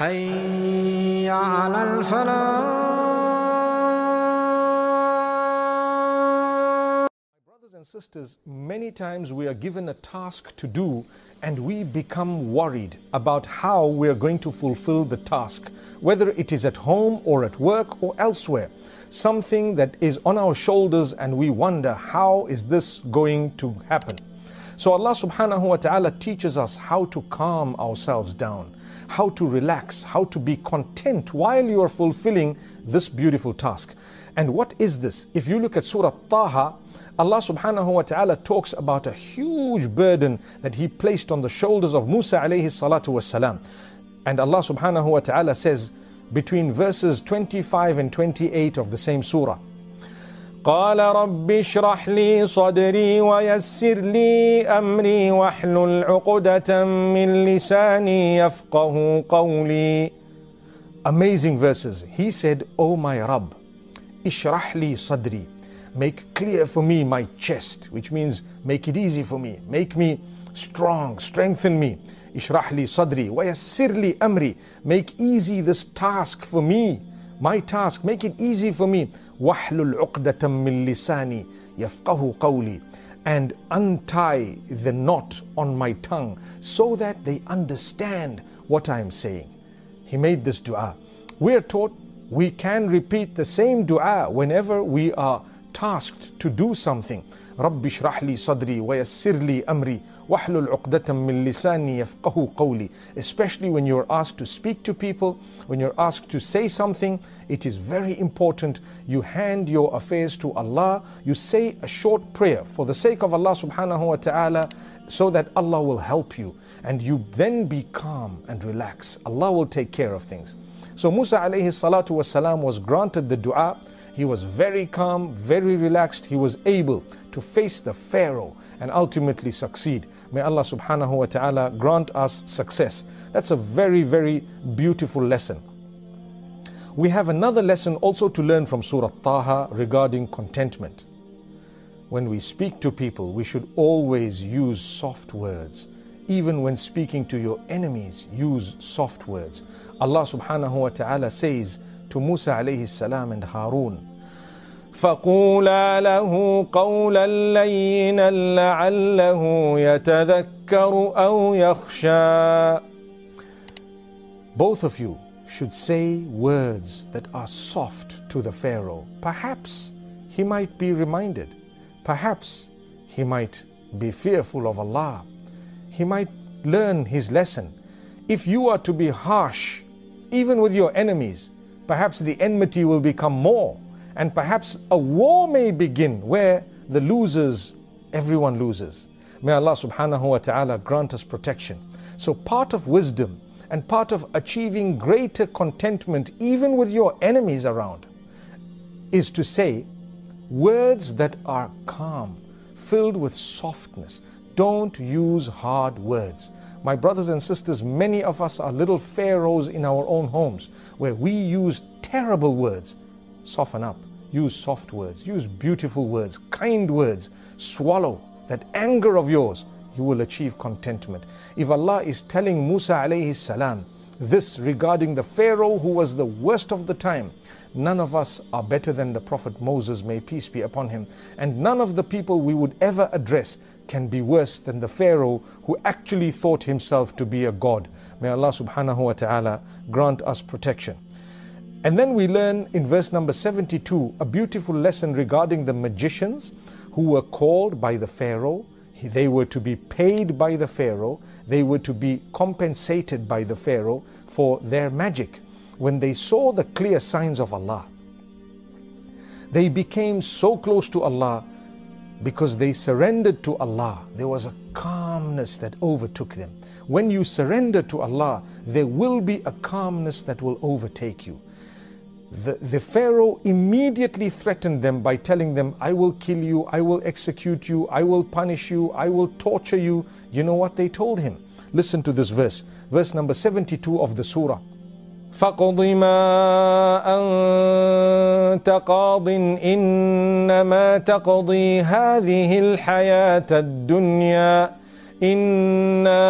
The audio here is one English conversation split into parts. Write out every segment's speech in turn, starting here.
حي على الفلاح Brothers and sisters, many times we are given a task to do and we become worried about how we are going to fulfill the task, whether it is at home or at work or elsewhere. Something that is on our shoulders and we wonder, how is this going to happen? So Allah subhanahu wa ta'ala teaches us how to calm ourselves down, how to relax, how to be content while you are fulfilling this beautiful task. And what is this? If you look at Surah Taha, Allah subhanahu wa ta'ala talks about a huge burden that He placed on the shoulders of Musa alayhi salatu wasalam. And Allah subhanahu wa ta'ala says between verses 25 and 28 of the same surah. قال رب اشرح لي صدري ويسر لي أمري واحلل عقدة من لساني يفقه قولي Amazing verses. He said, O my Rabb, اشرح لي صدري Make clear for me my chest, which means make it easy for me. Make me strong, strengthen me. اشرح لي صدري ويسر لي أمري Make easy this task for me. My task, make it easy for me. wahlul uqdatam مِنْ lisani يَفْقَهُ قَوْلِيٍّ and untie the knot on my tongue so that they understand what I am saying. He made this dua. We are taught we can repeat the same dua whenever we are tasked to do something. رب اشرح لي صدري ويسر لي أمري واحلل عقدة من لساني يفقه قولي especially when you're asked to speak to people when you're asked to say something it is very important you hand your affairs to Allah you say a short prayer for the sake of Allah subhanahu wa ta'ala so that Allah will help you and you then be calm and relax Allah will take care of things so Musa alayhi salatu wasalam was granted the dua he was very calm, very relaxed. He was able to face the Pharaoh and ultimately succeed. May Allah subhanahu wa ta'ala grant us success. That's a very, very beautiful lesson. We have another lesson also to learn from Surah Taha regarding contentment. When we speak to people, we should always use soft words. Even when speaking to your enemies, use soft words. Allah subhanahu wa ta'ala says, to Musa alayhi salam and Harun. فقولا له قولا لينا لعله يتذكر أو يخشى Both of you should say words that are soft to the Pharaoh. Perhaps he might be reminded. Perhaps he might be fearful of Allah. He might learn his lesson. If you are to be harsh, even with your enemies, perhaps the enmity will become more, and perhaps a war may begin where the losers, everyone loses. May Allah subhanahu wa ta'ala grant us protection. So, part of wisdom and part of achieving greater contentment, even with your enemies around, is to say words that are calm, filled with softness. Don't use hard words. My brothers and sisters, many of us are little pharaohs in our own homes where we use terrible words. Soften up, use soft words, use beautiful words, kind words. Swallow that anger of yours. You will achieve contentment. If Allah is telling Musa alayhi salam this regarding the Pharaoh who was the worst of the time, none of us are better than the Prophet Moses, may peace be upon him. And none of the people we would ever address can be worse than the Pharaoh who actually thought himself to be a god. May Allah subhanahu wa ta'ala grant us protection. And then we learn in verse number 72 a beautiful lesson regarding the magicians who were called by the Pharaoh. They were to be paid by the Pharaoh, they were to be compensated by the Pharaoh for their magic. When they saw the clear signs of Allah, they became so close to Allah because they surrendered to Allah. There was a calmness that overtook them. When you surrender to Allah, there will be a calmness that will overtake you. The, the Pharaoh immediately threatened them by telling them, I will kill you, I will execute you, I will punish you, I will torture you. You know what they told him? Listen to this verse, verse number 72 of the surah. فاقض ما أنت قاض إنما تقضي هذه الحياة الدنيا إنا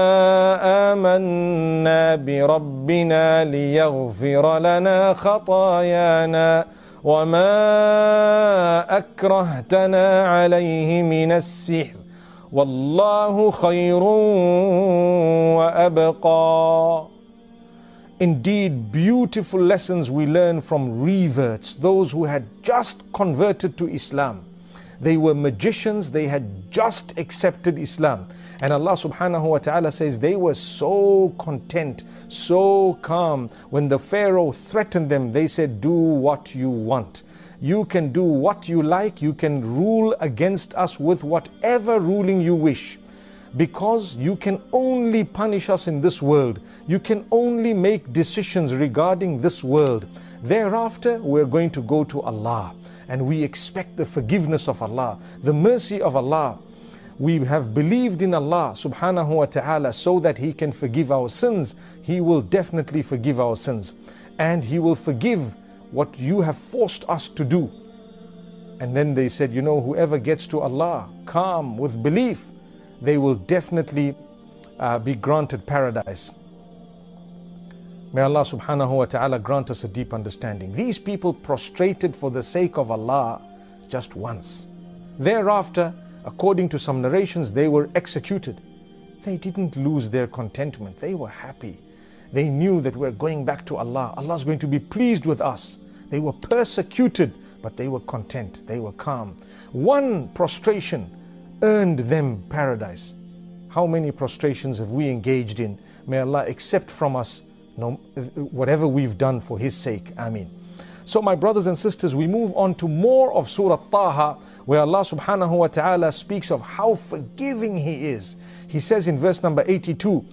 آمنا بربنا ليغفر لنا خطايانا وما أكرهتنا عليه من السحر والله خير وأبقى Indeed, beautiful lessons we learn from reverts, those who had just converted to Islam. They were magicians, they had just accepted Islam. And Allah subhanahu wa ta'ala says they were so content, so calm. When the Pharaoh threatened them, they said, Do what you want. You can do what you like, you can rule against us with whatever ruling you wish because you can only punish us in this world. You can only make decisions regarding this world. Thereafter, we're going to go to Allah and we expect the forgiveness of Allah, the mercy of Allah. We have believed in Allah subhanahu wa ta'ala so that He can forgive our sins. He will definitely forgive our sins and He will forgive what you have forced us to do. And then they said, you know, whoever gets to Allah calm with belief, they will definitely uh, be granted paradise. May Allah subhanahu wa ta'ala grant us a deep understanding. These people prostrated for the sake of Allah just once. Thereafter, according to some narrations, they were executed. They didn't lose their contentment, they were happy. They knew that we're going back to Allah. Allah's going to be pleased with us. They were persecuted, but they were content, they were calm. One prostration earned them paradise. How many prostrations have we engaged in? May Allah accept from us no, whatever we've done for His sake. Ameen. So, my brothers and sisters, we move on to more of Surah Taha, where Allah subhanahu wa ta'ala speaks of how forgiving He is. He says in verse number 82,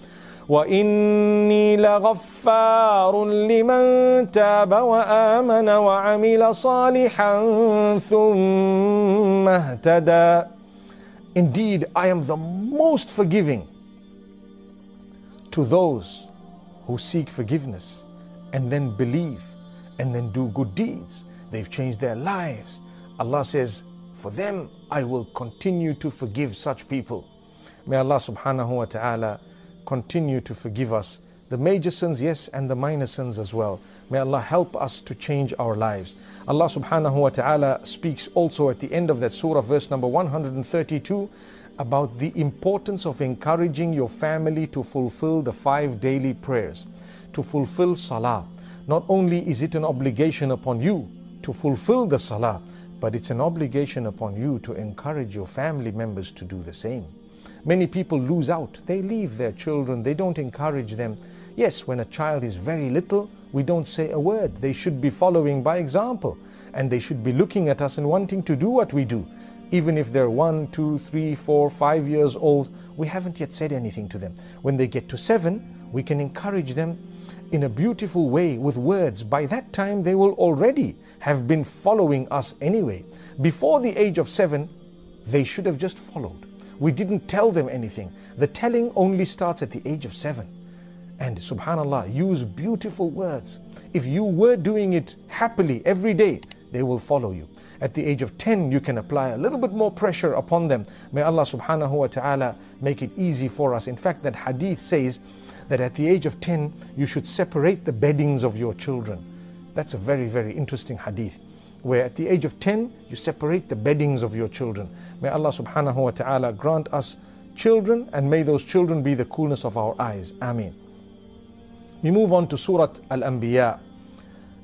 وإني لغفار لمن تاب وآمن وعمل صالحا ثم اهتدى Indeed, I am the most forgiving to those who seek forgiveness and then believe and then do good deeds. They've changed their lives. Allah says, For them, I will continue to forgive such people. May Allah subhanahu wa ta'ala continue to forgive us the major sins, yes, and the minor sins as well. May Allah help us to change our lives. Allah subhanahu wa ta'ala speaks also at the end of that surah, verse number 132, about the importance of encouraging your family to fulfill the five daily prayers, to fulfill salah. Not only is it an obligation upon you to fulfill the salah, but it's an obligation upon you to encourage your family members to do the same. Many people lose out. They leave their children, they don't encourage them. Yes, when a child is very little, we don't say a word. They should be following by example and they should be looking at us and wanting to do what we do. Even if they're one, two, three, four, five years old, we haven't yet said anything to them. When they get to seven, we can encourage them in a beautiful way with words. By that time, they will already have been following us anyway. Before the age of seven, they should have just followed. We didn't tell them anything. The telling only starts at the age of seven. And subhanAllah, use beautiful words. If you were doing it happily every day, they will follow you. At the age of 10, you can apply a little bit more pressure upon them. May Allah subhanahu wa ta'ala make it easy for us. In fact, that hadith says that at the age of 10, you should separate the beddings of your children. That's a very, very interesting hadith. Where at the age of 10, you separate the beddings of your children. May Allah subhanahu wa ta'ala grant us children and may those children be the coolness of our eyes. Ameen. We move on to Surah Al Anbiya,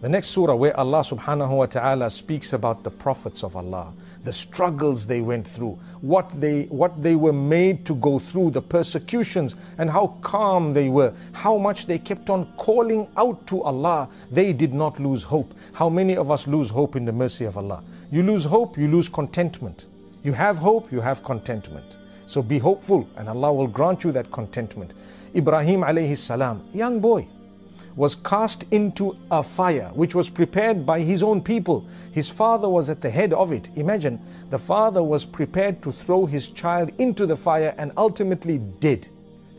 the next surah where Allah subhanahu wa ta'ala speaks about the prophets of Allah, the struggles they went through, what they, what they were made to go through, the persecutions, and how calm they were, how much they kept on calling out to Allah. They did not lose hope. How many of us lose hope in the mercy of Allah? You lose hope, you lose contentment. You have hope, you have contentment. So be hopeful, and Allah will grant you that contentment. Ibrahim alayhi salam, young boy, was cast into a fire which was prepared by his own people. His father was at the head of it. Imagine the father was prepared to throw his child into the fire and ultimately did,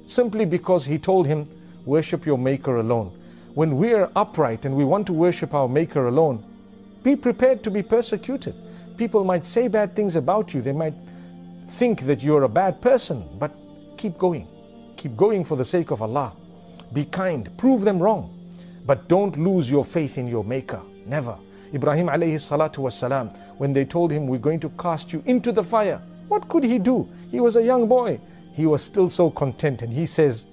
simply because he told him, Worship your Maker alone. When we are upright and we want to worship our Maker alone, be prepared to be persecuted. People might say bad things about you, they might think that you're a bad person, but keep going. Keep going for the sake of Allah. Be kind, prove them wrong, but don't lose your faith in your Maker. Never. Ibrahim alayhi salatu wasalam, when they told him, We're going to cast you into the fire, what could he do? He was a young boy. He was still so content, and he says,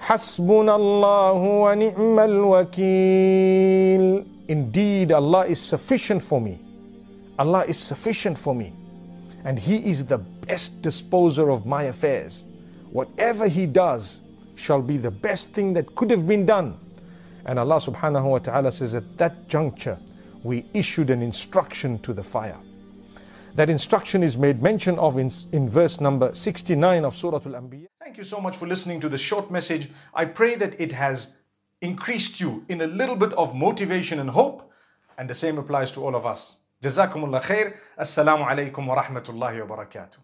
Hasbunallahu wa ni'mal wakil. Indeed, Allah is sufficient for me. Allah is sufficient for me. And He is the best disposer of my affairs. Whatever He does, shall be the best thing that could have been done. And Allah subhanahu wa ta'ala says, at that juncture, we issued an instruction to the fire. That instruction is made mention of in, in verse number 69 of Surah Al-Anbiya. Thank you so much for listening to this short message. I pray that it has increased you in a little bit of motivation and hope. And the same applies to all of us. Jazakumullah khair. Assalamu alaikum wa rahmatullahi wa barakatuh.